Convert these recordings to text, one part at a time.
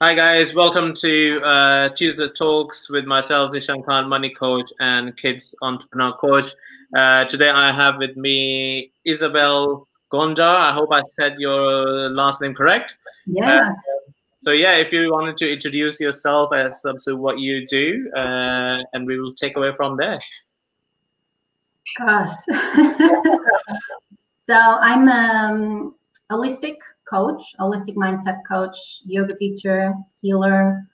Hi guys, welcome to uh, Tuesday Talks with myself, Zishan Khan, money coach and kids entrepreneur coach. Uh, today I have with me Isabel Gondar. I hope I said your last name correct. Yes. Uh, so yeah, if you wanted to introduce yourself as to what you do, uh, and we will take away from there. Gosh. so I'm um, holistic coach, holistic mindset coach, yoga teacher, healer,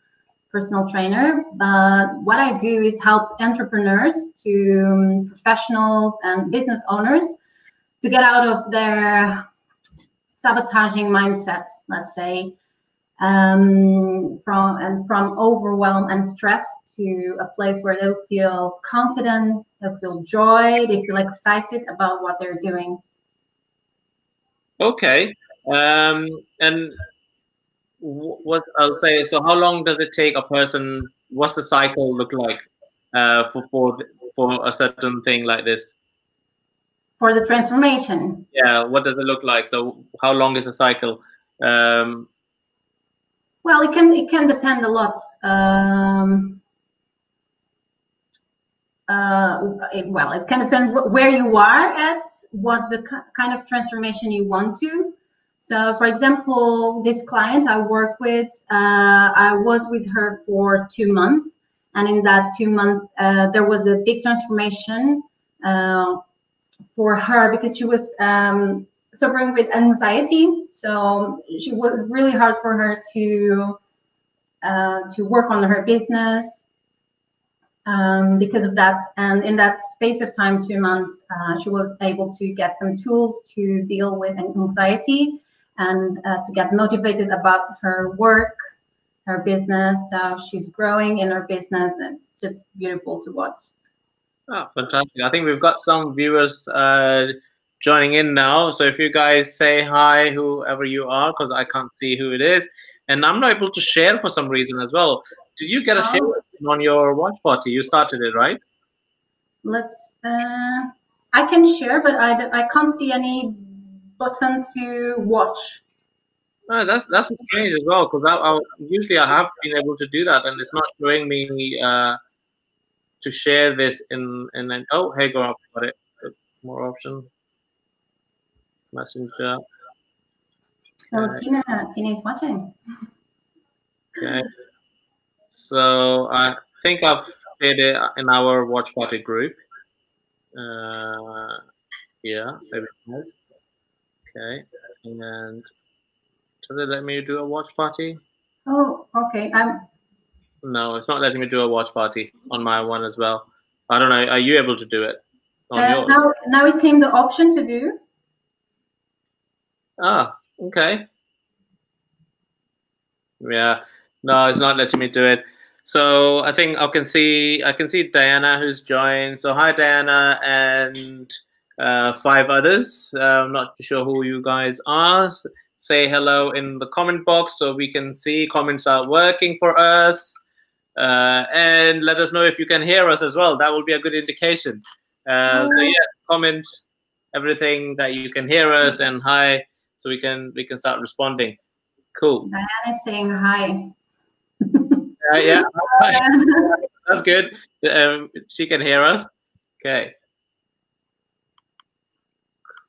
personal trainer. But what I do is help entrepreneurs to um, professionals and business owners to get out of their sabotaging mindset, let's say, um, from and from overwhelm and stress to a place where they feel confident, they feel joy, they feel excited about what they're doing. Okay, um, and what I'll say. So, how long does it take a person? What's the cycle look like uh, for for for a certain thing like this? For the transformation. Yeah. What does it look like? So, how long is the cycle? Um, well, it can it can depend a lot. Um, uh, it, well, it can depend where you are at, what the kind of transformation you want to. So, for example, this client I work with, uh, I was with her for two months, and in that two months, uh, there was a big transformation uh, for her because she was um, suffering with anxiety. So, she was really hard for her to uh, to work on her business um, because of that. And in that space of time, two months, uh, she was able to get some tools to deal with anxiety and uh, to get motivated about her work, her business. So she's growing in her business. It's just beautiful to watch. Oh, fantastic. I think we've got some viewers uh, joining in now. So if you guys say hi, whoever you are, because I can't see who it is. And I'm not able to share for some reason as well. Did you get a oh. share on your watch party? You started it, right? Let's. Uh, I can share, but I, I can't see any button to watch. Oh, that's that's strange as well because I, I, usually I have been able to do that and it's not showing me uh, to share this in in an oh hey go up got it more option messenger. So uh, Tina Tina is watching. Okay, so I think I've did it in our watch party group. Uh, yeah, maybe nice. Okay, and does it let me do a watch party? Oh, okay. I'm. No, it's not letting me do a watch party on my one as well. I don't know. Are you able to do it on uh, yours? Now, now it came the option to do. Ah, okay. Yeah, no, it's not letting me do it. So I think I can see I can see Diana who's joined. So hi Diana and five others. Uh, I'm not sure who you guys are. Say hello in the comment box so we can see comments are working for us. Uh, and let us know if you can hear us as well. That will be a good indication. Uh, so yeah, comment everything that you can hear us and hi, so we can we can start responding. Cool. Diana saying hi. uh, yeah, that's good. Um, she can hear us. Okay.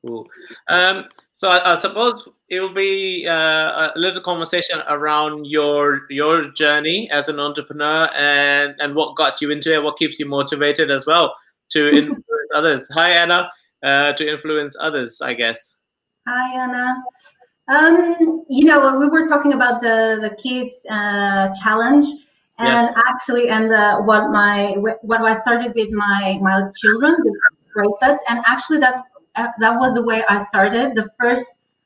Cool. Um, so I, I, suppose it will be uh, a little conversation around your your journey as an entrepreneur and and what got you into it, what keeps you motivated as well to influence others. Hi Anna, uh, to influence others, I guess. Hi Anna. Um, you know, we were talking about the the kids uh, challenge, and yes. actually, and the, what my what I started with my my children, the bracelets, and actually that that was the way I started. The first,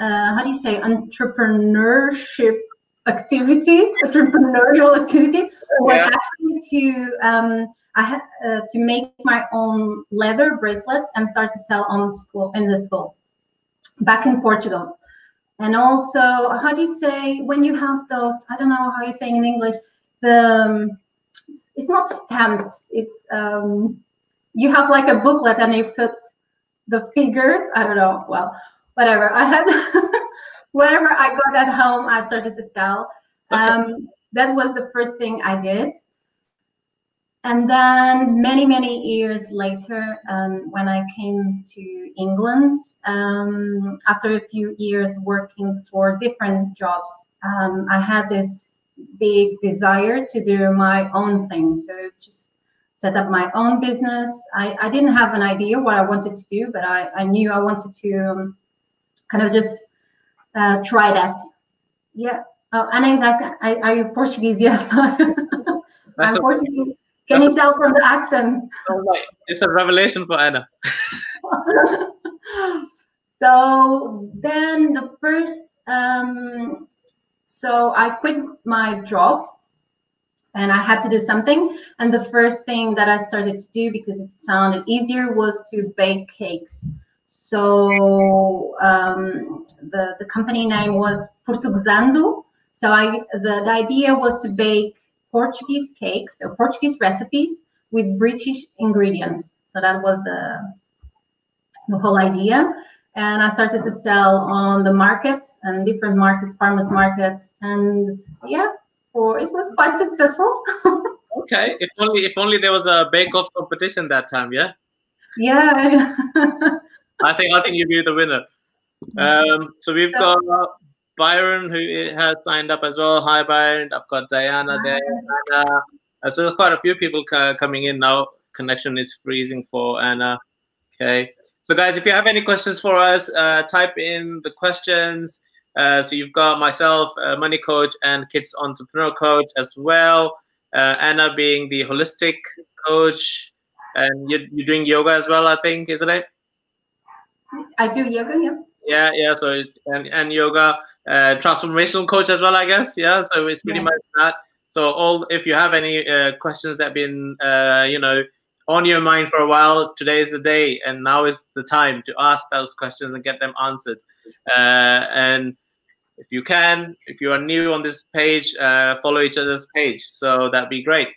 uh, how do you say, entrepreneurship activity, entrepreneurial activity, was yeah. actually to um, I had uh, to make my own leather bracelets and start to sell on the school in the school back in Portugal. And also, how do you say when you have those? I don't know how you say in English. The um, it's not stamps. It's um, you have like a booklet and you put the figures. I don't know. Well, whatever. I had whatever I got at home, I started to sell. Okay. Um, that was the first thing I did. And then many, many years later, um, when I came to England, um, after a few years working for different jobs, um, I had this big desire to do my own thing. So just set up my own business. I, I didn't have an idea what I wanted to do, but I, I knew I wanted to um, kind of just uh, try that. Yeah. Oh, Anna is asking, are, are you Portuguese? Yes. I'm Portuguese. Can you tell from the accent? Oh, it's a revelation for Anna. so then the first, um, so I quit my job and I had to do something. And the first thing that I started to do because it sounded easier was to bake cakes. So um, the the company name was Portuguesando. So I the, the idea was to bake Portuguese cakes or Portuguese recipes with British ingredients. So that was the the whole idea. And I started to sell on the markets and different markets, farmers markets, and yeah, or it was quite successful. okay, if only if only there was a bake-off competition that time, yeah. Yeah. I think I think you'd be the winner. Um, so we've so, got Byron who has signed up as well. Hi Byron. I've got Diana hi. there. Anna. Uh, so there's quite a few people coming in now. Connection is freezing for Anna. Okay. So guys, if you have any questions for us, uh, type in the questions. Uh, so you've got myself, uh, money coach, and kids entrepreneur coach as well. Uh, Anna being the holistic coach, and you're, you're doing yoga as well, I think, isn't it? I do yoga, yeah. Yeah, yeah. So and and yoga, uh, transformational coach as well, I guess. Yeah. So it's pretty yeah. much that. So all, if you have any uh, questions that have been, uh, you know, on your mind for a while, today is the day, and now is the time to ask those questions and get them answered. Uh, and if you can, if you are new on this page, uh, follow each other's page. So that'd be great.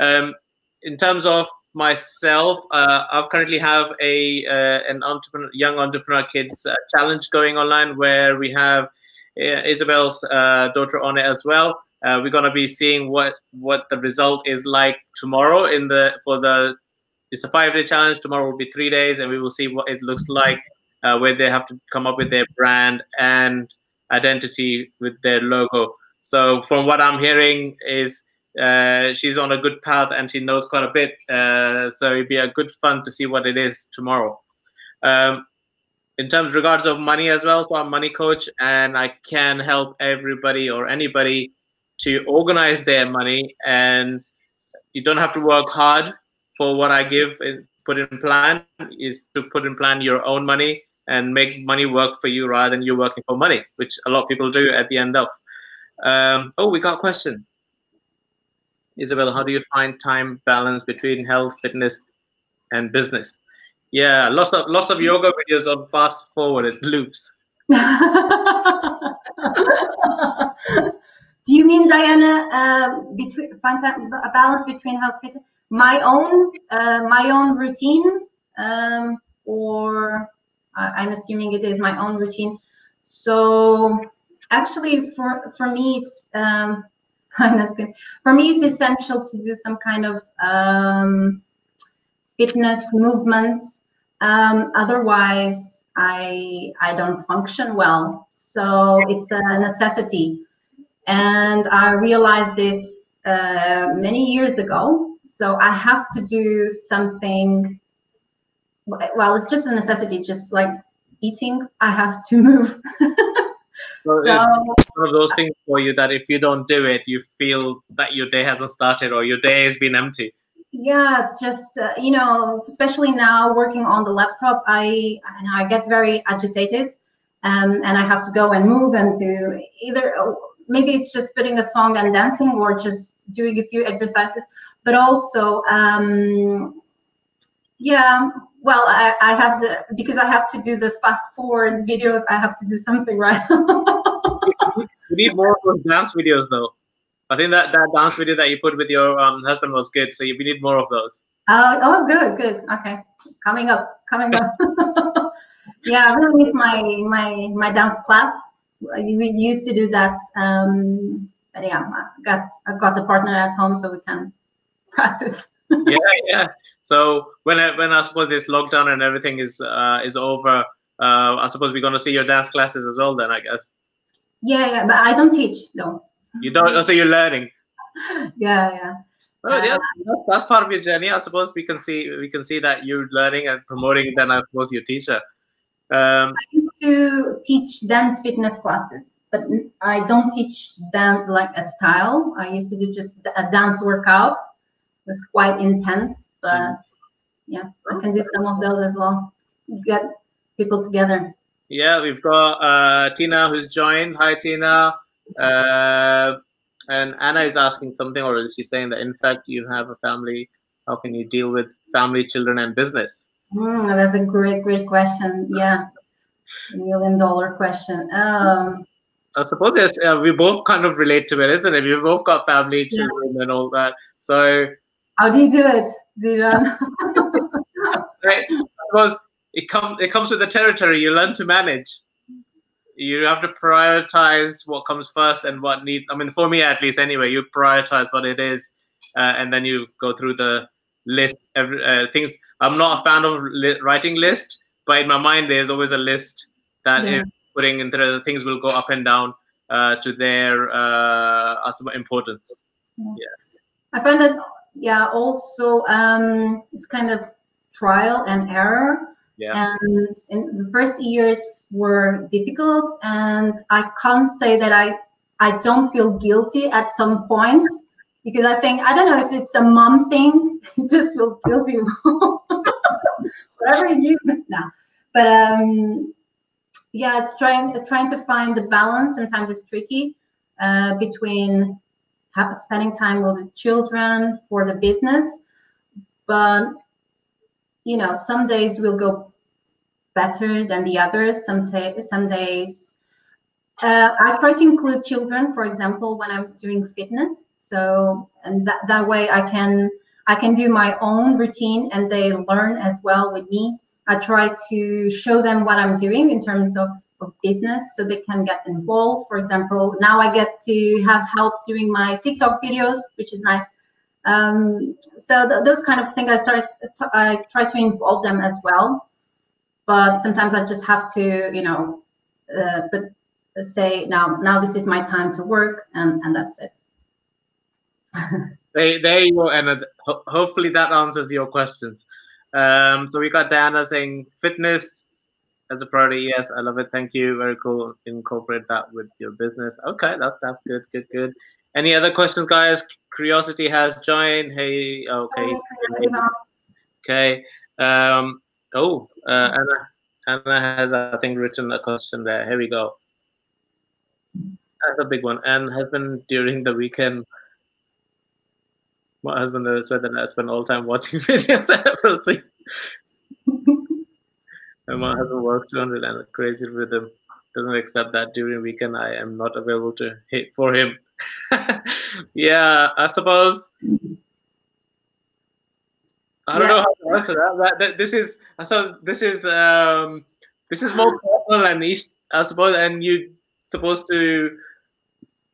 Um, in terms of myself, uh, I currently have a uh, an entrepreneur, young entrepreneur kids uh, challenge going online where we have uh, Isabel's daughter on it as well. we're gonna be seeing what what the result is like tomorrow in the for the it's a five day challenge. Tomorrow will be three days, and we will see what it looks like where they have to come up with their brand and identity with their logo. So from what I'm hearing is uh, she's on a good path and she knows quite a bit. Uh, so it'd be a good fun to see what it is tomorrow. Um, in terms regards of money as well, so I'm money coach and I can help everybody or anybody to organize their money and you don't have to work hard for what I give. Put in plan is to put in plan your own money and make money work for you rather than you working for money, which a lot of people do at the end of. Um, oh, we got a question. Isabel, how do you find time balance between health, fitness, and business? Yeah, lots of lots of yoga videos on fast forwarded loops. do you mean Diana? Um, between find time, a balance between health, fitness, my own uh, my own routine, um, or I'm assuming it is my own routine. So actually, for for me, it's um, not good. For me, it's essential to do some kind of um, fitness movements. Um, otherwise, I I don't function well. So it's a necessity, and I realized this uh, many years ago. So I have to do something well, it's just a necessity, just like eating, I have to move. so, so one of those things for you that if you don't do it, you feel that your day hasn't started or your day has been empty. Yeah, it's just uh, you know, especially now working on the laptop, I I get very agitated, um, and I have to go and move and do either maybe it's just putting a song and dancing or just doing a few exercises, but also um, yeah, well, I, I have to because I have to do the fast forward videos. I have to do something right. we need more of those dance videos, though. I think that that dance video that you put with your um, husband was good. So we need more of those. Uh, oh, good, good. Okay, coming up, coming up. yeah, I really miss my my my dance class. We used to do that um, but yeah, I got I've got the partner at home, so we can practice. Yeah, yeah. So when I, when I suppose this lockdown and everything is uh, is over, uh, I suppose we're gonna see your dance classes as well. Then I guess. Yeah, yeah, but I don't teach no. You don't. Oh, so you're learning. yeah, yeah. Oh, yeah, that's part of your journey. I suppose we can see we can see that you're learning and promoting. Then I suppose your teacher. Um, I used to teach dance fitness classes, but I don't teach dance like a style. I used to do just a dance workout. Was quite intense, but mm. yeah, I can do some of those as well. Get people together. Yeah, we've got uh, Tina who's joined. Hi, Tina. Uh, and Anna is asking something, or is she saying that in fact you have a family? How can you deal with family, children, and business? Mm, that's a great, great question. Yeah, million dollar question. Um, I suppose yes, uh, we both kind of relate to it, isn't it? We've both got family, children, yeah. and all that. So, how do you do it, Zidan? right. I suppose it comes it comes with the territory. You learn to manage. You have to prioritize what comes first and what need. I mean, for me at least, anyway, you prioritize what it is, uh, and then you go through the list. Every uh, things. I'm not a fan of li- writing list, but in my mind, there's always a list that yeah. is putting into the things will go up and down uh, to their uh, importance. Yeah. yeah. I find that yeah. Also, um, it's kind of trial and error yeah. And in the first years were difficult, and I can't say that I I don't feel guilty at some points because I think I don't know if it's a mom thing, you just feel guilty whatever you do now. But um, yeah, it's trying trying to find the balance. Sometimes it's tricky uh, between have, spending time with the children for the business, but you know, some days will go better than the others. Some some days uh, I try to include children, for example, when I'm doing fitness. So and that, that way I can I can do my own routine and they learn as well with me. I try to show them what I'm doing in terms of, of business so they can get involved. For example, now I get to have help doing my TikTok videos, which is nice. Um, so th- those kind of things I start I try to involve them as well but sometimes I just have to, you know, uh, but say now, now this is my time to work, and and that's it. there, there you go, ho- hopefully that answers your questions. Um, so we got Diana saying fitness as a priority. Yes, I love it. Thank you. Very cool. Incorporate that with your business. Okay, that's that's good. Good. Good. Any other questions, guys? Curiosity has joined. Hey. Okay. Okay. Um, Oh, uh, Anna, Anna has, I think, written a question there. Here we go. That's a big one. And husband during the weekend. My husband is that I spend all time watching videos and my husband works 200 and crazy rhythm. Doesn't accept that during weekend I am not available to hit for him. yeah, I suppose I don't yeah. know how to answer that. that, that this is I suppose this is um this is more personal and each I suppose and you supposed to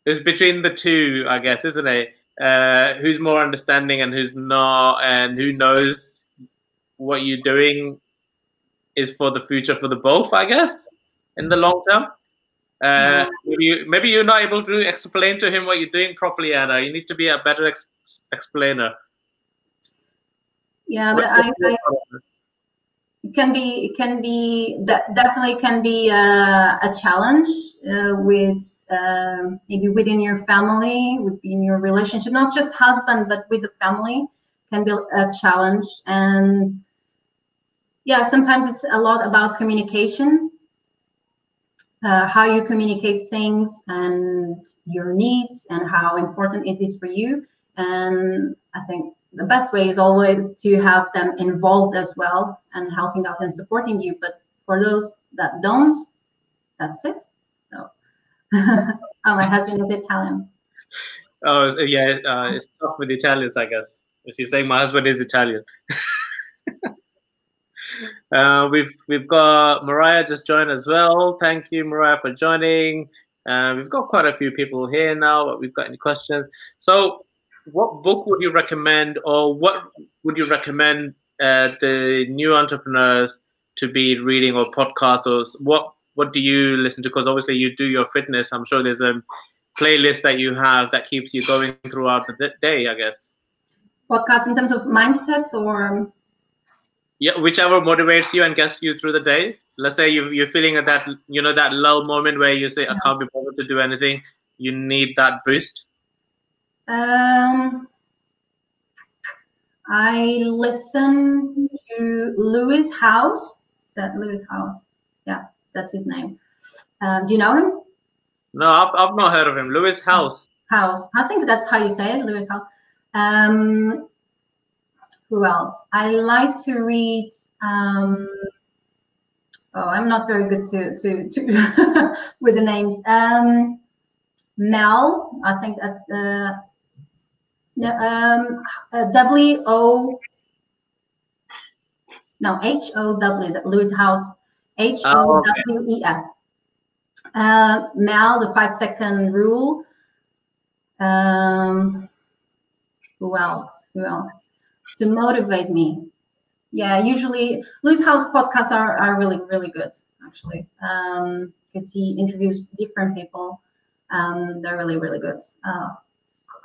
it's between the two, I guess, isn't it? Uh, who's more understanding and who's not, and who knows what you're doing is for the future for the both, I guess, in the long term. Uh, maybe, you, maybe you're not able to explain to him what you're doing properly, Anna. You need to be a better ex- explainer yeah but I, I, it can be it can be that definitely can be a, a challenge uh, with uh, maybe within your family within your relationship not just husband but with the family can be a challenge and yeah sometimes it's a lot about communication uh, how you communicate things and your needs and how important it is for you and i think the best way is always to have them involved as well and helping out and supporting you. But for those that don't, that's it. Oh, my husband is Italian. Oh yeah, uh, it's tough with Italians, I guess. If you say my husband is Italian. uh, we've we've got Mariah just joined as well. Thank you, Mariah, for joining. Uh, we've got quite a few people here now. But we've got any questions? So, what book would you recommend, or what would you recommend uh, the new entrepreneurs to be reading, or podcasts, or what? What do you listen to? Because obviously you do your fitness. I'm sure there's a playlist that you have that keeps you going throughout the day. I guess. Podcast in terms of mindset, or yeah, whichever motivates you and gets you through the day. Let's say you you're feeling at that you know that low moment where you say yeah. I can't be bothered to do anything. You need that boost. Um, I listen to Lewis Howes. Is that Lewis Howes? Yeah, that's his name. Um, do you know him? No, I've, I've not heard of him. Lewis Howes. Howes. I think that's how you say it, Lewis Howes. Um, who else? I like to read. Um, oh, I'm not very good to to, to with the names. Um, Mel, I think that's uh, um, uh, W O. No, H O W. Lewis Howes. H O W E S. Uh, Mel, the five second rule. Um, who else? Who else? To motivate me. Yeah, usually Lewis Howes podcasts are, are really, really good, actually, Um because um, he interviews different people. Um, they're really, really good. Uh,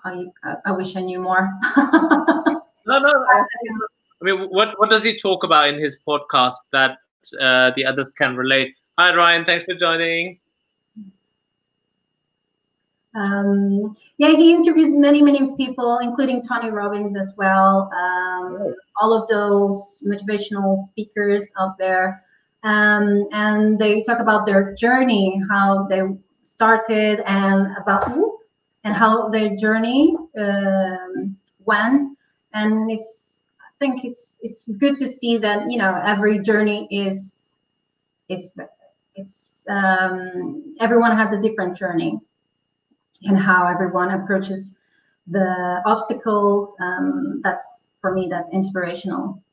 I, I wish I knew more. no, no. I mean, what, what does he talk about in his podcast that uh, the others can relate? Hi, Ryan. Thanks for joining. Um, yeah, he interviews many, many people, including Tony Robbins as well. Um, all of those motivational speakers out there. Um, and they talk about their journey, how they started, and about who, and how their journey um, went. And it's, I think it's it's good to see that you know every journey is is it's um, everyone has a different journey and how everyone approaches the obstacles. Um, that's for me, that's inspirational.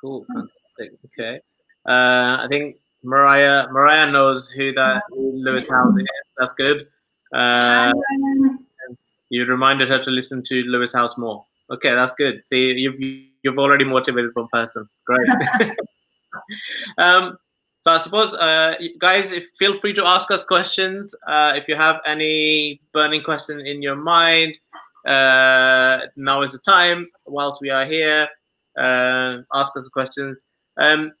Cool, fantastic. Okay, uh, I think Mariah Mariah knows who that Lewis Howes is. That's good. Uh, you reminded her to listen to Lewis Howes more. Okay, that's good. See, you've you've already motivated one person. Great. um, so I suppose, uh, guys, if, feel free to ask us questions. Uh, if you have any burning question in your mind, uh, now is the time. Whilst we are here, uh, ask us questions. Um,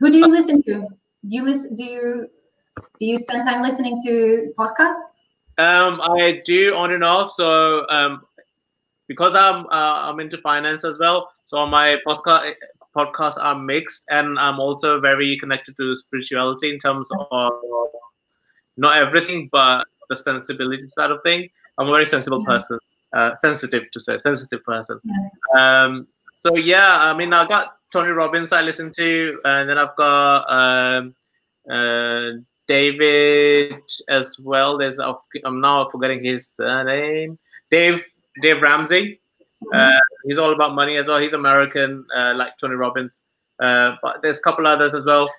Who do you listen to? Do you listen? Do you do you spend time listening to podcasts? Um, I do on and off. So um, because I'm uh, I'm into finance as well. So on my podcast podcasts are mixed, and I'm also very connected to spirituality in terms of not everything, but the sensibility side of thing. I'm a very sensible yeah. person, uh, sensitive to say, sensitive person. Yeah. Um, so yeah, I mean, I got Tony Robbins I listen to, and then I've got um, uh, David as well. There's I'm now forgetting his name. Dave Dave Ramsey. Uh, he's all about money as well. He's American, uh, like Tony Robbins. Uh, but there's a couple others as well.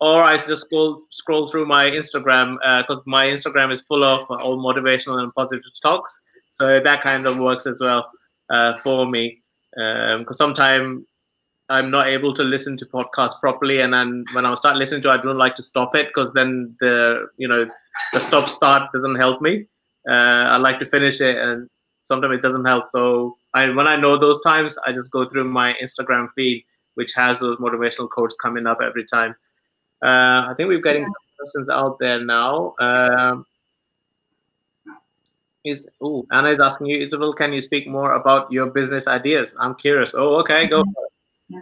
Or I just scroll scroll through my Instagram because my Instagram is full of all motivational and positive talks. So that kind of works as well for me. Because um, sometimes I'm not able to listen to podcasts properly, and then when I start listening to, it, I don't like to stop it because then the you know the stop start doesn't help me. Uh, I like to finish it, and sometimes it doesn't help. So I, when I know those times, I just go through my Instagram feed, which has those motivational quotes coming up every time. Uh, I think we're getting yeah. some questions out there now. Um, is oh Anna is asking you, Isabel, can you speak more about your business ideas? I'm curious. Oh, okay, go. Yeah.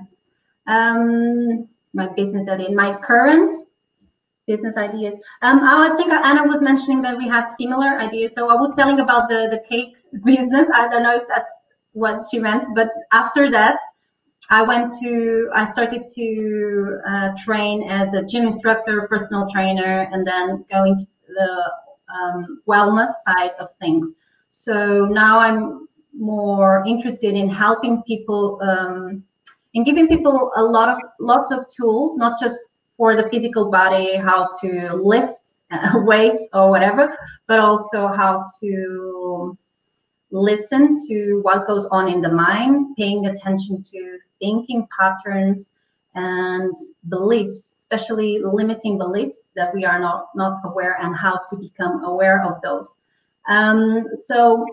Um, my business idea, my current business ideas. Um, I think Anna was mentioning that we have similar ideas. So I was telling about the the cakes business. I don't know if that's what she meant, but after that, I went to I started to uh, train as a gym instructor, personal trainer, and then going to the um, wellness side of things. So now I'm more interested in helping people um, and giving people a lot of lots of tools, not just for the physical body, how to lift weights or whatever, but also how to listen to what goes on in the mind, paying attention to thinking patterns and beliefs, especially limiting beliefs that we are not, not aware and how to become aware of those. Um, so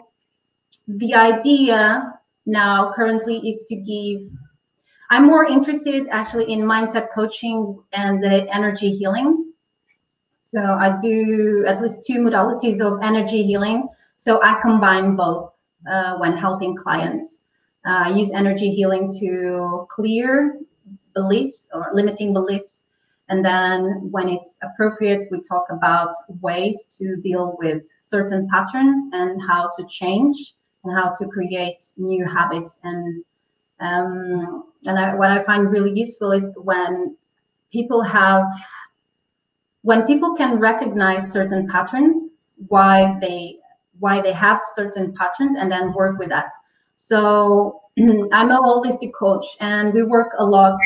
the idea now currently is to give i'm more interested actually in mindset coaching and the energy healing. So i do at least two modalities of energy healing. So i combine both uh, when helping clients. Uh, use energy healing to clear beliefs or limiting beliefs. And then when it's appropriate we talk about ways to deal with certain patterns and how to change and how to create new habits. And um, and I, what I find really useful is when people have when people can recognize certain patterns, why they why they have certain patterns, and then work with that. So I'm a holistic coach, and we work a lot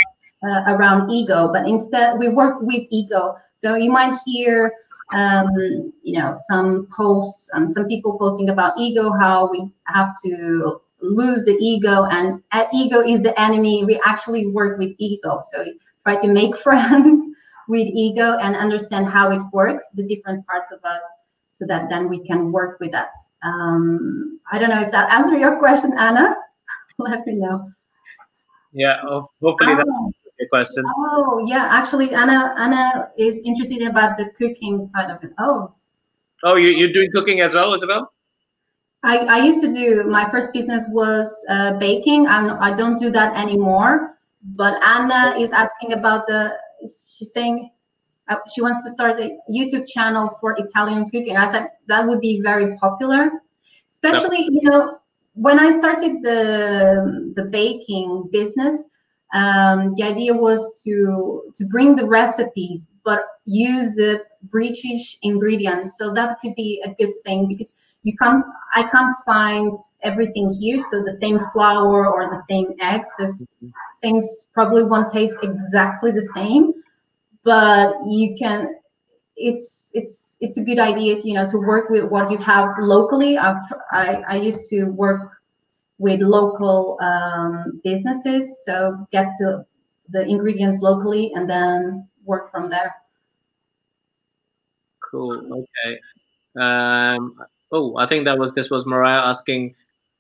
uh, around ego, but instead we work with ego. So you might hear um, you know, some posts and some people posting about ego, how we have to lose the ego and uh, ego is the enemy. We actually work with ego. So try to make friends with ego and understand how it works, the different parts of us, so that then we can work with that. Um, I don't know if that answers your question, Anna. Let me know. Yeah, hopefully that oh question. Oh yeah, actually, Anna Anna is interested about the cooking side of it. Oh. Oh, you you're doing cooking as well, Isabel? I, I used to do my first business was uh, baking. I'm I don't do that anymore. But Anna is asking about the. She's saying uh, she wants to start a YouTube channel for Italian cooking. I thought that would be very popular, especially you know when I started the the baking business um, the idea was to to bring the recipes but use the british ingredients so that could be a good thing because you can't i can't find everything here so the same flour or the same eggs so things probably won't taste exactly the same but you can it's it's it's a good idea you know to work with what you have locally I've, i i used to work with local um, businesses. So get to the ingredients locally and then work from there. Cool. Okay. Um, oh, I think that was this was Mariah asking,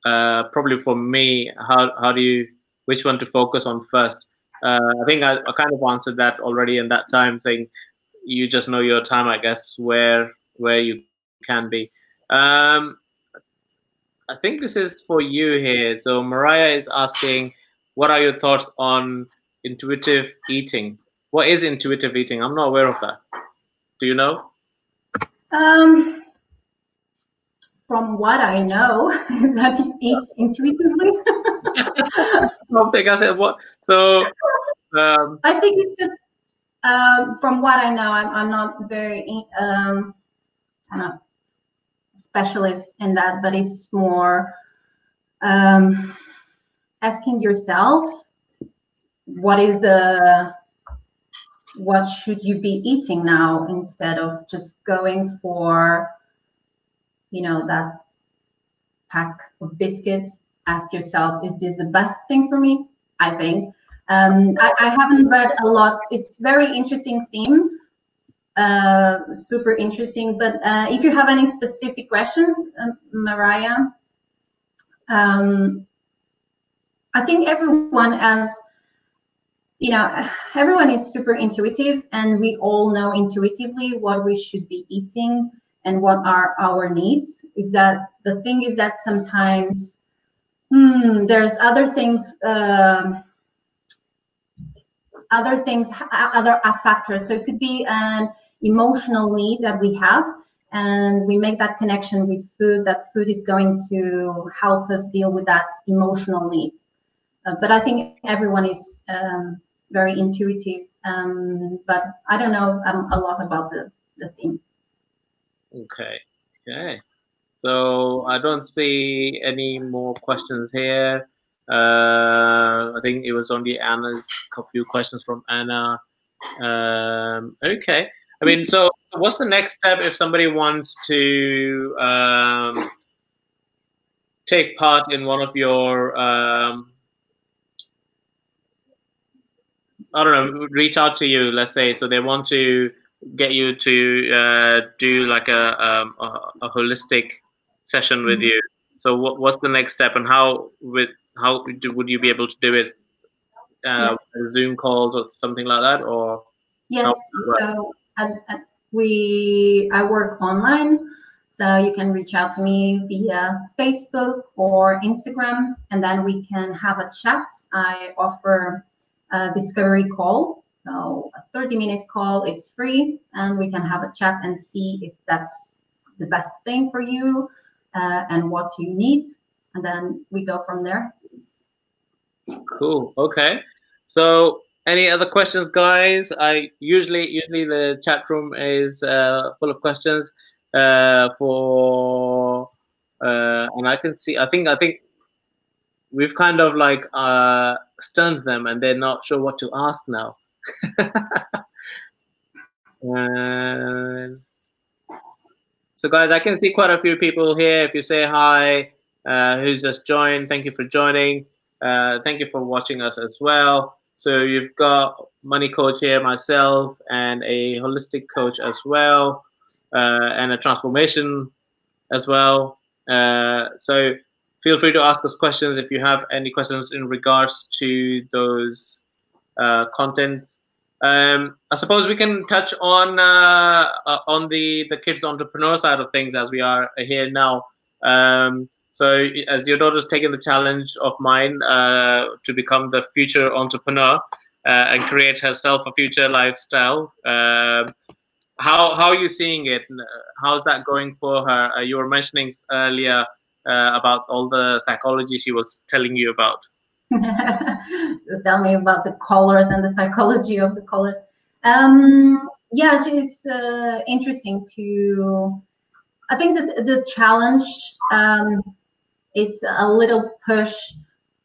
uh, probably for me, how how do you which one to focus on first? Uh, I think I, I kind of answered that already in that time, saying you just know your time, I guess, where where you can be. Um, I think this is for you here. So Mariah is asking, what are your thoughts on intuitive eating? What is intuitive eating? I'm not aware of that. Do you know? Um, from what I know, that it eats intuitively. I think I said what. So um, I think it's just um, from what I know. I'm, I'm not very um, don't know specialist in that, but it's more um, asking yourself what is the what should you be eating now instead of just going for you know that pack of biscuits ask yourself is this the best thing for me? I think. Um, I, I haven't read a lot. It's very interesting theme uh, super interesting. But uh, if you have any specific questions, um, Mariah, um, I think everyone has, you know, everyone is super intuitive, and we all know intuitively what we should be eating and what are our needs. Is that the thing? Is that sometimes hmm, there's other things. Um, other things, other factors. So it could be an emotional need that we have and we make that connection with food that food is going to help us deal with that emotional need uh, but i think everyone is um, very intuitive um, but i don't know um, a lot about the, the theme okay. Okay. So i don't see any more questions here. Uh, i think it was only anna's a few questions from anna. Um, okay. I mean, so what's the next step if somebody wants to um, take part in one of your, um, I don't know, reach out to you, let's say, so they want to get you to uh, do like a, um, a, a holistic session with mm-hmm. you. So what, what's the next step, and how with how do, would you be able to do it? Uh, yeah. Zoom calls or something like that, or yes. So and, and we I work online, so you can reach out to me via Facebook or Instagram, and then we can have a chat. I offer a discovery call, so a 30 minute call. It's free, and we can have a chat and see if that's the best thing for you uh, and what you need, and then we go from there. Cool. Okay. So any other questions, guys? I usually usually the chat room is uh, full of questions uh, for, uh, and I can see. I think I think we've kind of like uh, stunned them, and they're not sure what to ask now. And so, guys, I can see quite a few people here. If you say hi, uh, who's just joined, thank you for joining. Uh, thank you for watching us as well. So you've got money coach here, myself, and a holistic coach as well, uh, and a transformation as well. Uh, so feel free to ask us questions if you have any questions in regards to those uh, contents. Um, I suppose we can touch on uh, uh, on the the kids entrepreneur side of things as we are here now. Um, so as your daughter's taken the challenge of mine to become the future entrepreneur and create herself a future lifestyle, uh, how how are you seeing it? How's that going for her? Uh, you were mentioning earlier uh, about all the psychology she was telling you about. Just tell me about the colors and the psychology of the colors. Um, yeah, she's uh, interesting to. I think that the challenge um, it's a little push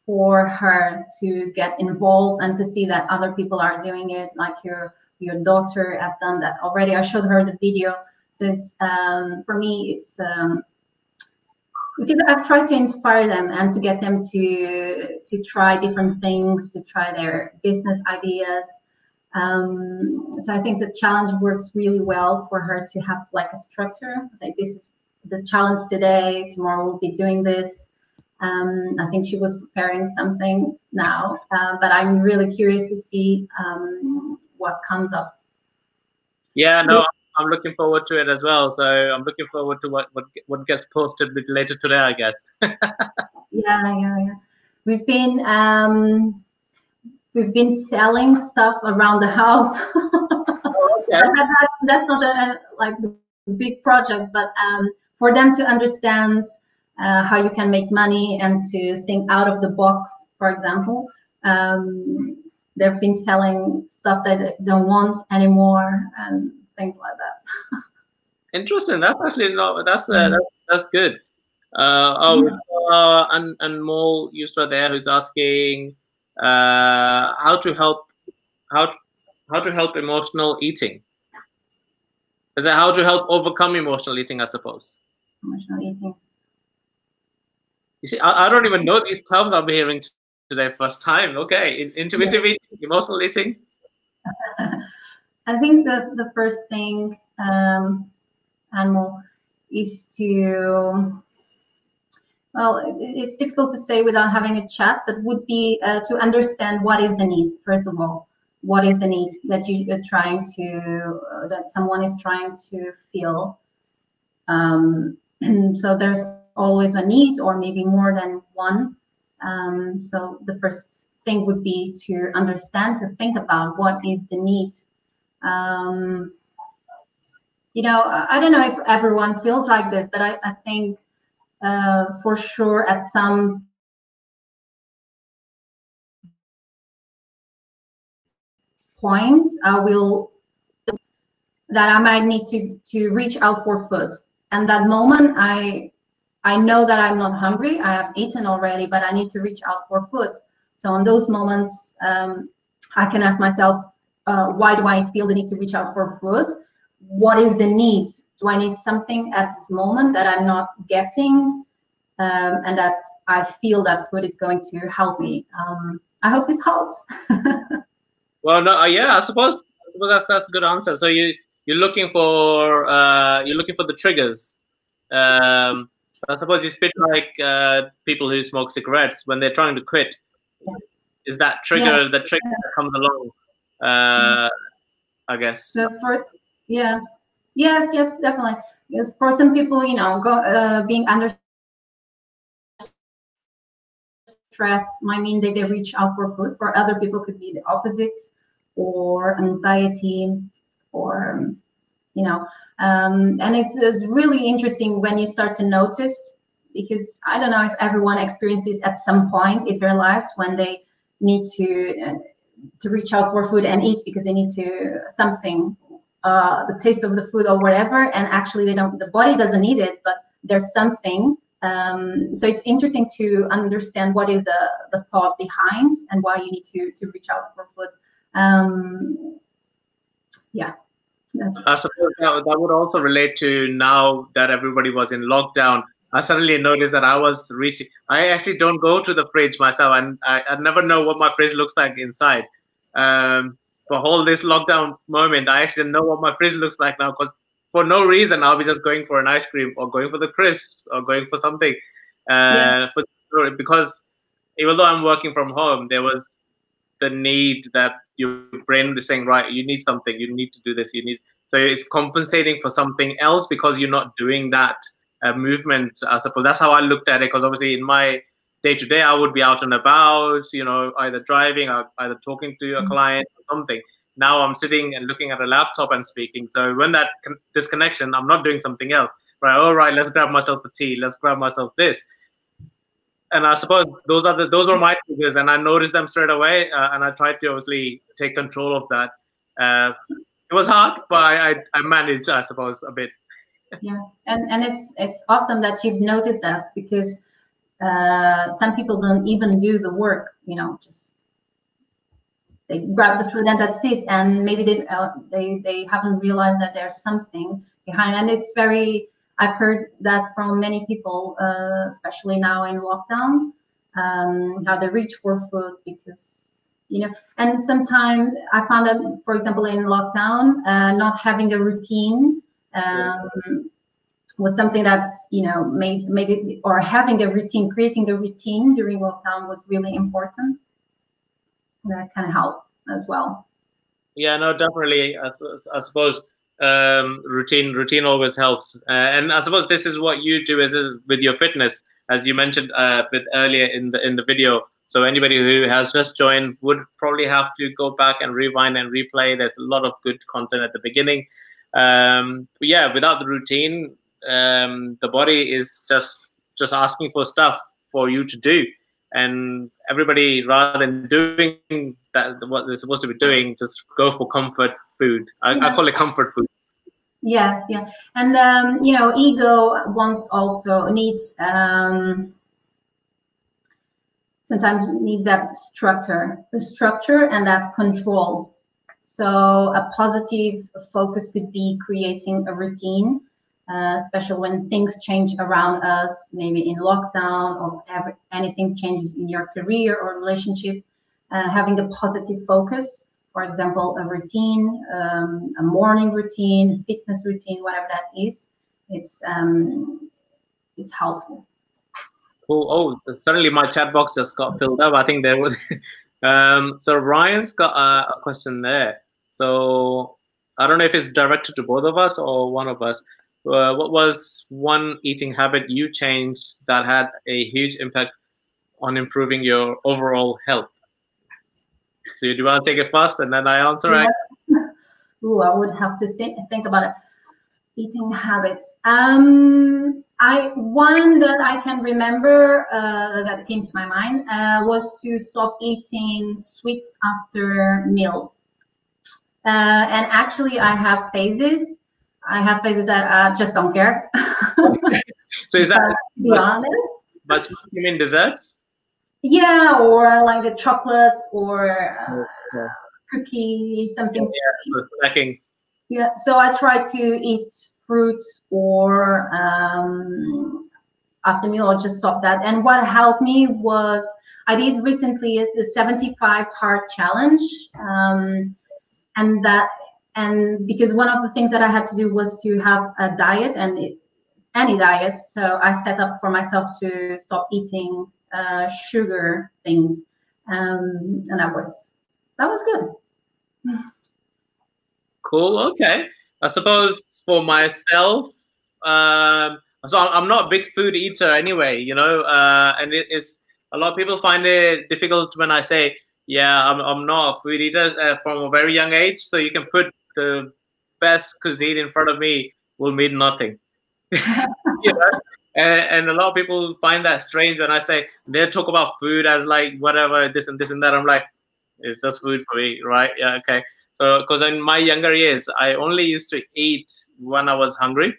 for her to get involved and to see that other people are doing it like your your daughter have done that already i showed her the video so um, for me it's um, because i've tried to inspire them and to get them to to try different things to try their business ideas um, so i think the challenge works really well for her to have like a structure like this is the challenge today. Tomorrow we'll be doing this. Um, I think she was preparing something now, uh, but I'm really curious to see um, what comes up. Yeah, no, I'm looking forward to it as well. So I'm looking forward to what what, what gets posted a bit later today, I guess. yeah, yeah, yeah. We've been um, we've been selling stuff around the house. oh, okay. that, that, that's not a, like the big project, but um, for them to understand uh, how you can make money and to think out of the box, for example. Um, they've been selling stuff that they don't want anymore and things like that. Interesting. That's actually not, that's, uh, that's, that's good. Uh, oh, uh, and, and Mo user there who's asking uh, how to help, how, how to help emotional eating. Is that how to help overcome emotional eating, I suppose? Emotional eating. You see, I, I don't even know these terms I'm hearing today first time. Okay, intuitive yeah. eating, emotional eating. I think the the first thing, um, animal, is to well, it's difficult to say without having a chat, but would be uh, to understand what is the need first of all. What is the need that you are trying to uh, that someone is trying to fill? Um, so there's always a need or maybe more than one. Um, so the first thing would be to understand to think about what is the need um, you know i don't know if everyone feels like this but i, I think uh, for sure at some point, I will that I might need to to reach out for food. And that moment, I I know that I'm not hungry. I have eaten already, but I need to reach out for food. So in those moments, um, I can ask myself, uh, why do I feel the need to reach out for food? what is the need? Do I need something at this moment that I'm not getting, um, and that I feel that food is going to help me? Um, I hope this helps. well, no, uh, yeah, I suppose, I suppose that's that's a good answer. So you you're looking for uh, you're looking for the triggers. Um, I suppose it's a bit like uh, people who smoke cigarettes when they're trying to quit. Is that trigger yeah. the trigger yeah. that comes along? Uh, I guess. So for yeah, yes, yes, definitely. Yes, for some people, you know, go uh, being under stress might mean that they reach out for food. For other people, could be the opposites, or anxiety, or you know um, and it's, it's really interesting when you start to notice because i don't know if everyone experiences at some point in their lives when they need to uh, to reach out for food and eat because they need to something uh, the taste of the food or whatever and actually they don't the body doesn't need it but there's something um, so it's interesting to understand what is the, the thought behind and why you need to to reach out for food um, yeah That's I suppose that, that would also relate to now that everybody was in lockdown. I suddenly noticed that I was reaching. I actually don't go to the fridge myself, and I, I never know what my fridge looks like inside. Um, for whole this lockdown moment, I actually know what my fridge looks like now because for no reason I'll be just going for an ice cream or going for the crisps or going for something. Uh, yeah. for, because even though I'm working from home, there was the need that your brain is saying, right, you need something, you need to do this, you need. So it's compensating for something else because you're not doing that uh, movement. I suppose that's how I looked at it. Because obviously, in my day to day, I would be out and about, you know, either driving or either talking to a mm-hmm. client or something. Now I'm sitting and looking at a laptop and speaking. So when that con- disconnection, I'm not doing something else. Right? All right, let's grab myself a tea. Let's grab myself this and I suppose those are the those were my triggers, and I noticed them straight away, uh, and I tried to obviously take control of that. Uh, it was hard, but I, I managed, I suppose, a bit. Yeah, and and it's it's awesome that you've noticed that because uh, some people don't even do the work, you know, just they grab the food and that's it, and maybe they uh, they they haven't realized that there's something behind, and it's very I've heard that from many people, uh, especially now in lockdown, um, how they reach for food because, you know, and sometimes I found that, for example, in lockdown, uh, not having a routine um, was something that, you know, made, made it, or having a routine, creating a routine during lockdown was really important. That kind of help as well. Yeah, no, definitely. I, I suppose um, routine routine always helps uh, and i suppose this is what you do is, with your fitness as you mentioned uh, bit earlier in the in the video so anybody who has just joined would probably have to go back and rewind and replay there's a lot of good content at the beginning um, but yeah without the routine um, the body is just just asking for stuff for you to do. And everybody rather than doing that what they're supposed to be doing just go for comfort food. I, yeah. I call it comfort food. Yes yeah. And um, you know ego wants also needs um, sometimes need that structure the structure and that control so a positive focus could be creating a routine uh, especially when things change around us, maybe in lockdown or ever, anything changes in your career or relationship, uh, having a positive focus, for example, a routine, um, a morning routine, fitness routine, whatever that is, it's um, it's helpful. Cool. Oh, suddenly my chat box just got filled up. I think there was. um, so Ryan's got a, a question there. So I don't know if it's directed to both of us or one of us uh, what was one eating habit you changed that had a huge impact on improving your overall health? So do you want to take it first and then I answer? Yeah. Right? Ooh, I would have to think, think about it. Eating habits. Um, I one that I can remember uh, that came to my mind uh, was to stop eating sweets after meals. Uh, and actually, I have phases I have phases that uh, just don't care. okay. so is that to be honest? But you mean desserts? Yeah, or like the chocolates or uh, cookie, something yeah, so snacking. Yeah, so I try to eat fruit or um, after meal or just stop that. And what helped me was I did recently is the 75 hard challenge. Um, and that and because one of the things that I had to do was to have a diet and it, any diet. So I set up for myself to stop eating uh, sugar things. Um, and that was that was good. Cool. Okay. I suppose for myself, um, so I'm not a big food eater anyway, you know, uh, and it is a lot of people find it difficult when I say, yeah, I'm, I'm not a food eater uh, from a very young age. So you can put the best cuisine in front of me will mean nothing. you know? and, and a lot of people find that strange when I say they talk about food as like whatever this and this and that. I'm like, it's just food for me, right? Yeah, okay. So, because in my younger years, I only used to eat when I was hungry.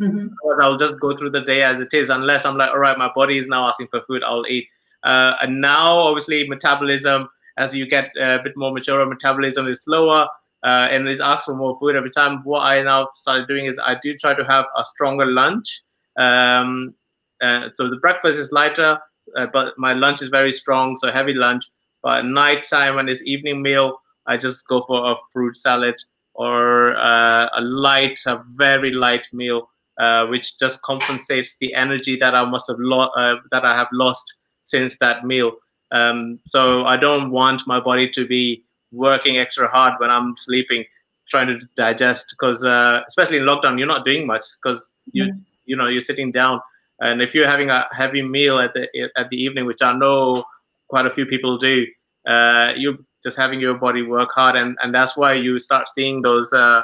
Mm-hmm. I'll just go through the day as it is, unless I'm like, all right, my body is now asking for food, I'll eat. Uh, and now, obviously, metabolism, as you get a bit more mature, metabolism is slower uh, and is asked for more food every time. What I now started doing is I do try to have a stronger lunch. Um, uh, so the breakfast is lighter, uh, but my lunch is very strong, so heavy lunch. But night time and this evening meal, I just go for a fruit salad or uh, a light, a very light meal, uh, which just compensates the energy that I must have lost, uh, that I have lost since that meal. Um, so I don't want my body to be working extra hard when I'm sleeping, trying to digest. Because uh, especially in lockdown, you're not doing much because you mm-hmm. you know you're sitting down, and if you're having a heavy meal at the at the evening, which I know quite a few people do, uh, you're just having your body work hard, and and that's why you start seeing those. Uh,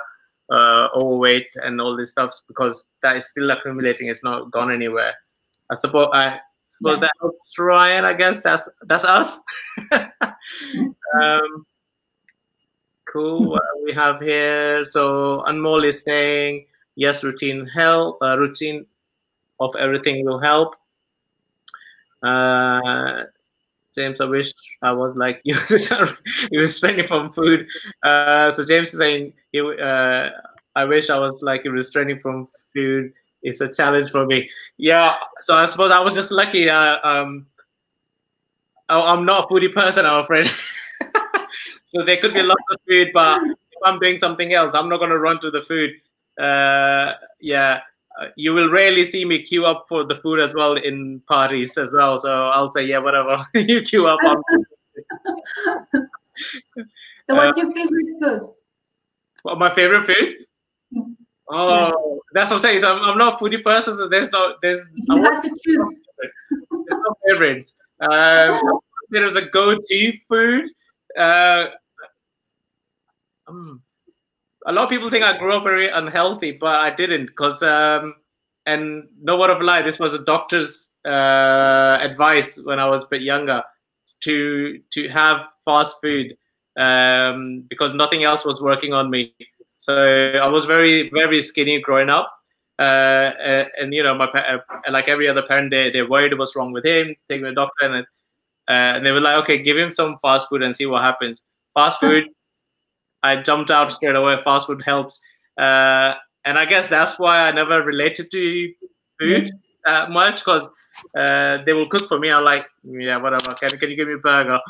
uh, overweight and all this stuff because that is still accumulating. It's not gone anywhere. I suppose I suppose yeah. that helps Ryan. I guess that's that's us. um, cool. What we have here? So Anmol is saying yes. Routine help. Uh, routine of everything will help. Uh, James, I wish I was like you. you were spending from food. Uh, so James is saying, he, uh, I wish I was like you, restraining from food. It's a challenge for me. Yeah. So I suppose I was just lucky. Uh, um, I'm not a foodie person, I'm afraid. so there could be lots of food, but if I'm doing something else, I'm not going to run to the food. Uh, yeah. Uh, you will rarely see me queue up for the food as well in parties as well. So I'll say, yeah, whatever. you queue up. On. So, what's uh, your favorite food? Well, my favorite food? Oh, yeah. that's what I'm saying. So I'm, I'm, not a foodie person, so there's no there's. You have to choose. There's no favorites. Um, there's a go-to food. Uh, um, a lot of people think I grew up very unhealthy, but I didn't because, um, and no word of lie, this was a doctor's uh, advice when I was a bit younger to to have fast food um, because nothing else was working on me. So I was very very skinny growing up, uh, and, and, you know my uh, like every other parent, they they worried what's wrong with him, take him to the doctor, and uh, and they were like, okay, give him some fast food and see what happens. Fast food I jumped out straight away. Fast food helped, uh, and I guess that's why I never related to food uh, much because uh, they will cook for me. I'm like, yeah, whatever. Can can you give me a burger?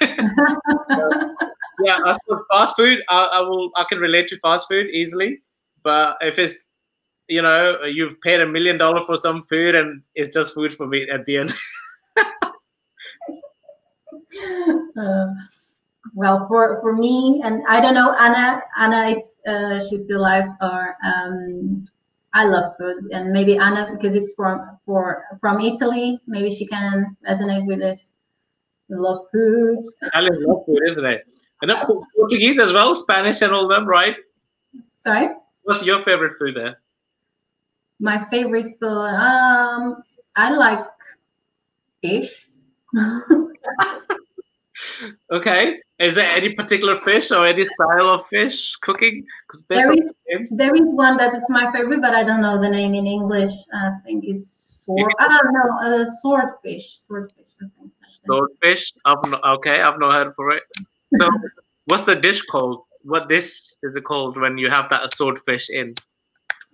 yeah, for fast food, I, I, will. I can relate to fast food easily, but if it's you know you've paid a million dollar for some food and it's just food for me at the end. uh, well, for for me, and I don't know Anna. Anna, if uh, she's still alive, or um, I love food, and maybe Anna because it's from for from Italy. Maybe she can resonate with this. Love food. I love food, isn't it? And Portuguese as well, Spanish and all them, right? Sorry. What's your favorite food there? My favorite food, um, I like fish. okay. Is there any particular fish or any style of fish cooking? Because there is there is one that is my favorite, but I don't know the name in English. I think it's sword. I don't know, uh, swordfish. Swordfish. I think. Swordfish. I've no, okay, I've not heard for it. So, what's the dish called? what dish is it called when you have that swordfish in?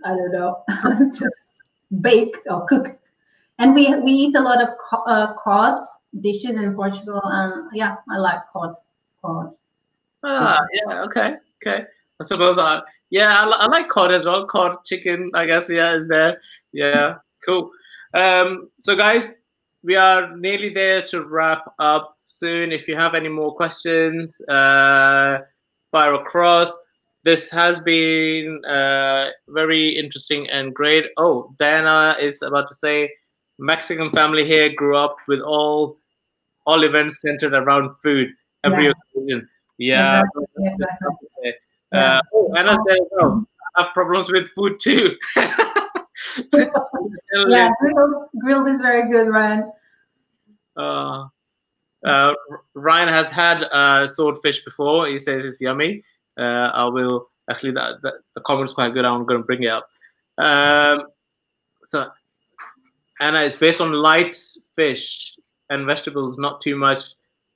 I don't know. just baked or cooked. And we we eat a lot of uh, cod dishes in Portugal, and yeah, I like cod. Cod. Ah, yeah, okay, okay. I suppose I yeah, I, I like cod as well. Cod chicken, I guess. Yeah, is there? Yeah, cool. Um, so guys, we are nearly there to wrap up soon. If you have any more questions, uh, fire across. This has been uh, very interesting and great. Oh, Diana is about to say Mexican family here grew up with all all events centered around food every yeah. occasion. Yeah. Exactly. Exactly. Uh, oh, Anna said, oh, I have problems with food too. yeah, grilled, grilled is very good, Ryan. Uh, uh, Ryan has had uh, swordfish before. He says it's yummy. Uh, I will actually that, that the comment's quite good. I'm going to bring it up. Um, so Anna, it's based on light fish and vegetables, not too much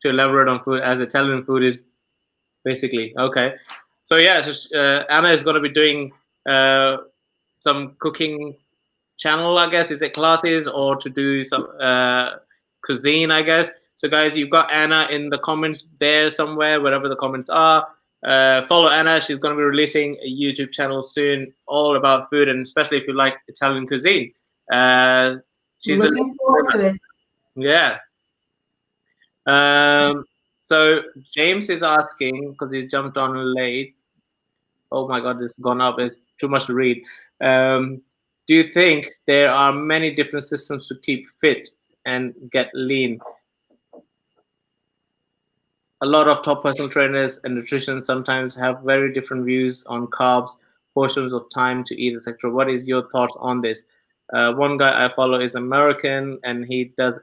to elaborate on food, as Italian food is basically okay. So yeah, so, uh, Anna is going to be doing uh, some cooking channel, I guess. Is it classes or to do some uh, cuisine, I guess. So guys, you've got Anna in the comments there somewhere, wherever the comments are. Uh, follow Anna. She's going to be releasing a YouTube channel soon, all about food, and especially if you like Italian cuisine. Uh, she's looking forward to it. Yeah. Um, so James is asking because he's jumped on late. Oh my God, it's gone up. It's too much to read. Um, do you think there are many different systems to keep fit and get lean? A lot of top personal trainers and nutritionists sometimes have very different views on carbs, portions of time to eat, etc. What is your thoughts on this? Uh, one guy I follow is American, and he does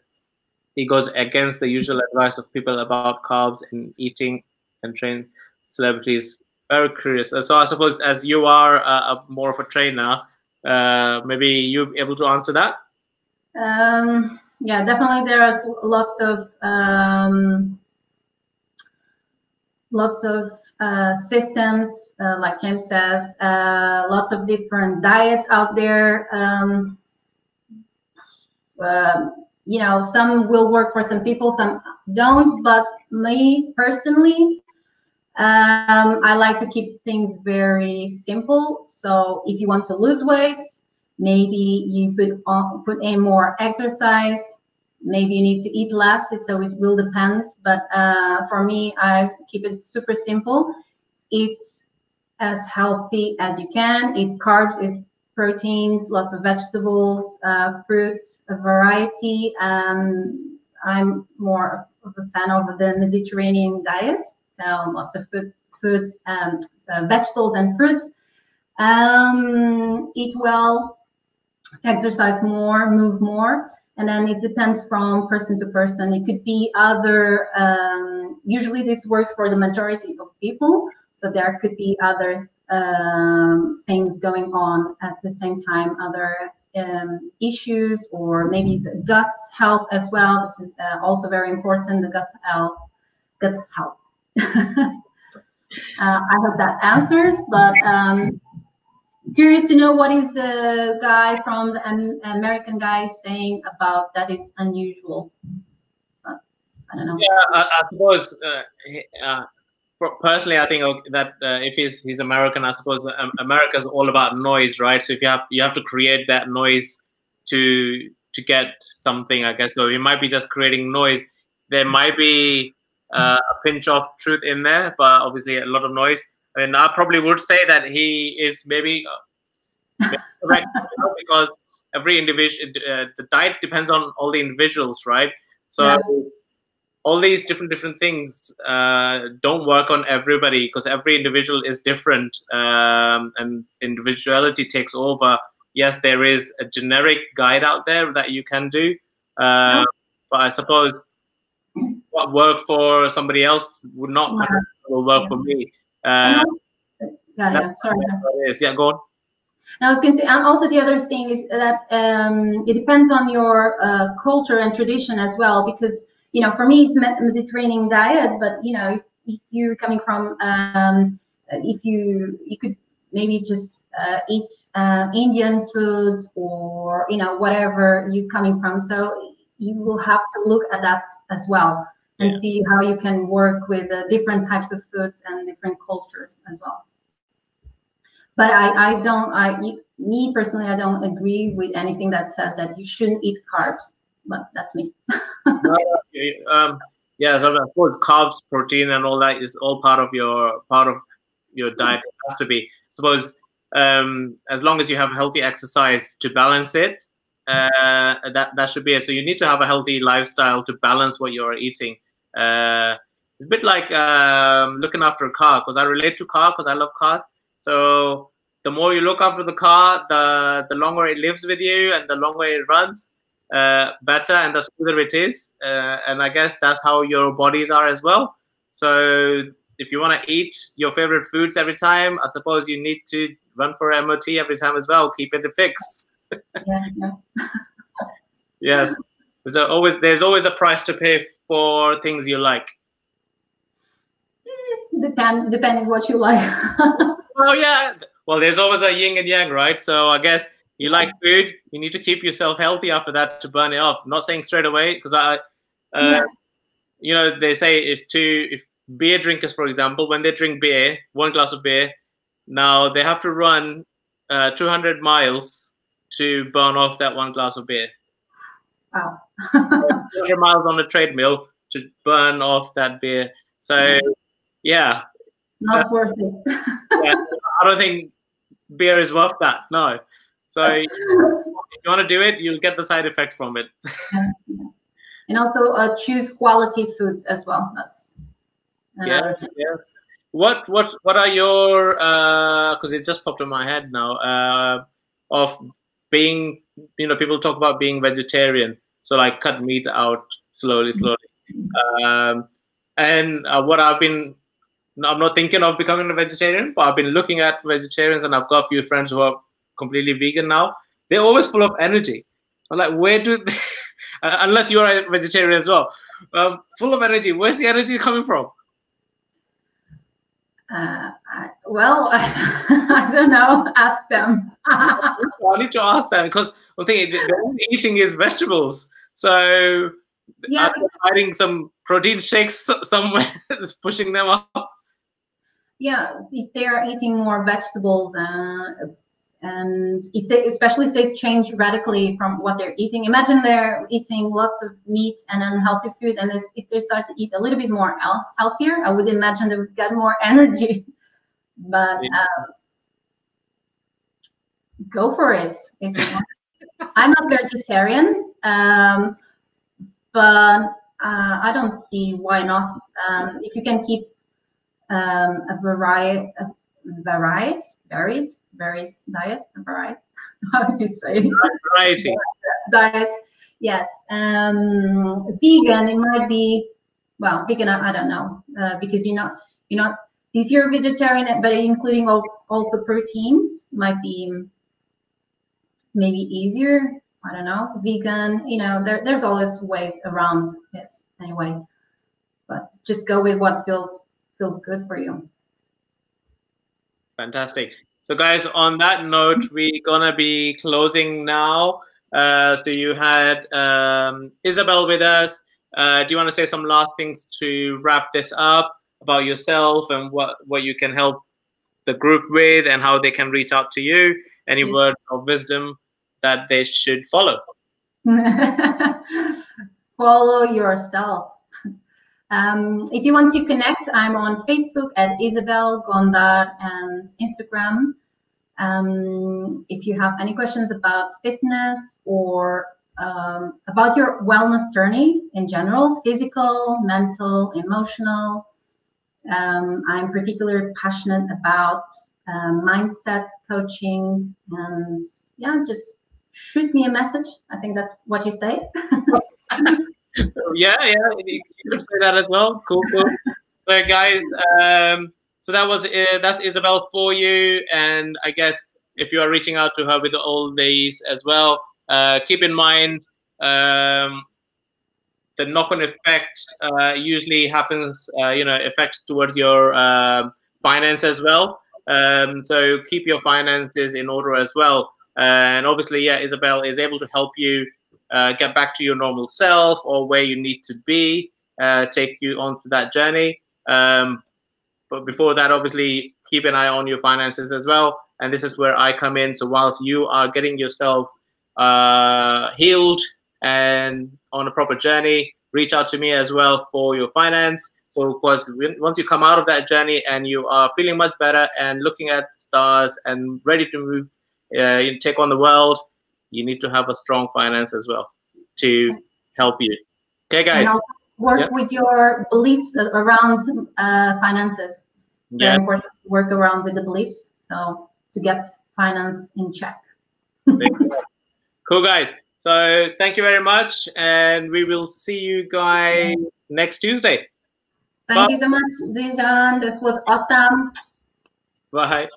he goes against the usual advice of people about carbs and eating and train celebrities. Very curious. So I suppose as you are a, a more of a trainer, uh, maybe you able to answer that. Um, yeah, definitely. There are lots of um, lots of uh, systems, uh, like James says, uh, lots of different diets out there. Um, um, you know, some will work for some people, some don't. But me personally, um, I like to keep things very simple. So if you want to lose weight, maybe you put on, put in more exercise. Maybe you need to eat less. So it will depend. But uh, for me, I keep it super simple. Eat as healthy as you can. Eat carbs, eat proteins, lots of vegetables, uh, fruits, a variety. Um, I'm more of a fan of the Mediterranean diet, so lots of food, foods, so vegetables and fruits. Um, eat well, exercise more, move more, and then it depends from person to person. It could be other. Um, usually, this works for the majority of people, but there could be other um, things going on at the same time, other um, issues, or maybe the gut health as well. This is uh, also very important. The gut health, gut health. uh, I hope that answers, but um, curious to know what is the guy from the American guy saying about that is unusual. Uh, I don't know. Yeah, I, I suppose uh, uh personally, I think that uh, if he's he's American, I suppose um, America is all about noise, right? So if you have you have to create that noise to to get something, I guess. So he might be just creating noise. There might be uh, a pinch of truth in there, but obviously a lot of noise. I mean, I probably would say that he is maybe uh, correct because every individual, uh, the diet depends on all the individuals, right? So. Yeah all these different different things uh, don't work on everybody because every individual is different um, and individuality takes over yes there is a generic guide out there that you can do uh, but i suppose what worked for somebody else would not yeah. work yeah. for me uh, yeah, yeah. sorry yeah go on I was going to say, and also the other thing is that um, it depends on your uh, culture and tradition as well, because you know, for me, it's Mediterranean diet, but you know, if you're coming from um, if you you could maybe just uh, eat uh, Indian foods or you know whatever you're coming from. So you will have to look at that as well and yeah. see how you can work with uh, different types of foods and different cultures as well. But I, I don't, I, me personally, I don't agree with anything that says that you shouldn't eat carbs. But that's me. um, yeah, so of course, carbs, protein, and all that is all part of your part of your diet. It has to be. Suppose um, as long as you have healthy exercise to balance it, uh, that that should be it. So you need to have a healthy lifestyle to balance what you're eating. Uh, it's a bit like um, looking after a car because I relate to car because I love cars. So the more you look after the car, the the longer it lives with you and the longer it runs, uh, better and the smoother it is. Uh, and I guess that's how your bodies are as well. So if you want to eat your favorite foods every time, I suppose you need to run for MOT every time as well. Keep it fixed. yeah. yes. There's always there's always a price to pay for things you like. Depend depending what you like. oh yeah. Well, there's always a yin and yang, right? So I guess you like food, you need to keep yourself healthy after that to burn it off. I'm not saying straight away because I, uh, yeah. you know, they say if two if beer drinkers, for example, when they drink beer, one glass of beer, now they have to run uh, 200 miles to burn off that one glass of beer. Wow. 200 miles on the treadmill to burn off that beer. So, yeah. Not uh, worth it. yeah, I don't think beer is worth that. No. So, if you want to do it, you'll get the side effect from it. and also uh, choose quality foods as well. That's yeah, yes. What what what are your because uh, it just popped in my head now uh, of being you know people talk about being vegetarian so like cut meat out slowly slowly. Um, and uh, what I've been I'm not thinking of becoming a vegetarian but I've been looking at vegetarians and I've got a few friends who are completely vegan now. They're always full of energy. I'm like where do they, unless you're a vegetarian as well um, full of energy. Where's the energy coming from? Uh, well, I don't know. Ask them. I need to ask them because one thing they're only eating is vegetables. So yeah, finding some protein shakes somewhere that's pushing them up. Yeah, if they are eating more vegetables, uh, and if they especially if they change radically from what they're eating imagine they're eating lots of meat and unhealthy food and if they start to eat a little bit more healthier i would imagine they would get more energy but um, go for it i'm not vegetarian um, but uh, i don't see why not um, if you can keep um, a variety varied, varied, varied diet, varied. How would you say? Variety. diet. Yes. Um, vegan. It might be. Well, vegan. I, I don't know uh, because you're not. You're not. If you're a vegetarian, but including also proteins, might be maybe easier. I don't know. Vegan. You know, there, there's always ways around it anyway. But just go with what feels feels good for you. Fantastic. So, guys, on that note, we're gonna be closing now. Uh, so you had um, Isabel with us. Uh, do you want to say some last things to wrap this up about yourself and what what you can help the group with and how they can reach out to you? Any yeah. words of wisdom that they should follow? follow yourself. Um, if you want to connect, I'm on Facebook at Isabel Gondar and Instagram. Um, if you have any questions about fitness or um, about your wellness journey in general, physical, mental, emotional, um, I'm particularly passionate about um, mindset coaching and yeah, just shoot me a message. I think that's what you say. yeah, yeah, you could say that as well. Cool, cool. so, guys, um, so that was uh, that's Isabel for you, and I guess if you are reaching out to her with all these as well, uh, keep in mind um, the knock-on effect uh, usually happens. Uh, you know, effects towards your um, finance as well. Um, so keep your finances in order as well. And obviously, yeah, Isabel is able to help you uh, get back to your normal self or where you need to be, uh, take you on to that journey. Um, but before that, obviously, keep an eye on your finances as well. And this is where I come in. So whilst you are getting yourself uh, healed and on a proper journey, reach out to me as well for your finance. So of course, once you come out of that journey and you are feeling much better and looking at stars and ready to move, uh, take on the world, you need to have a strong finance as well to help you. Okay, guys. work yep. with your beliefs around uh, finances. It's very important to work around with the beliefs. So to get finance in check. cool, guys. So thank you very much, and we will see you guys next Tuesday. Thank Bye. you so much, Zinjan. This was awesome. Bye.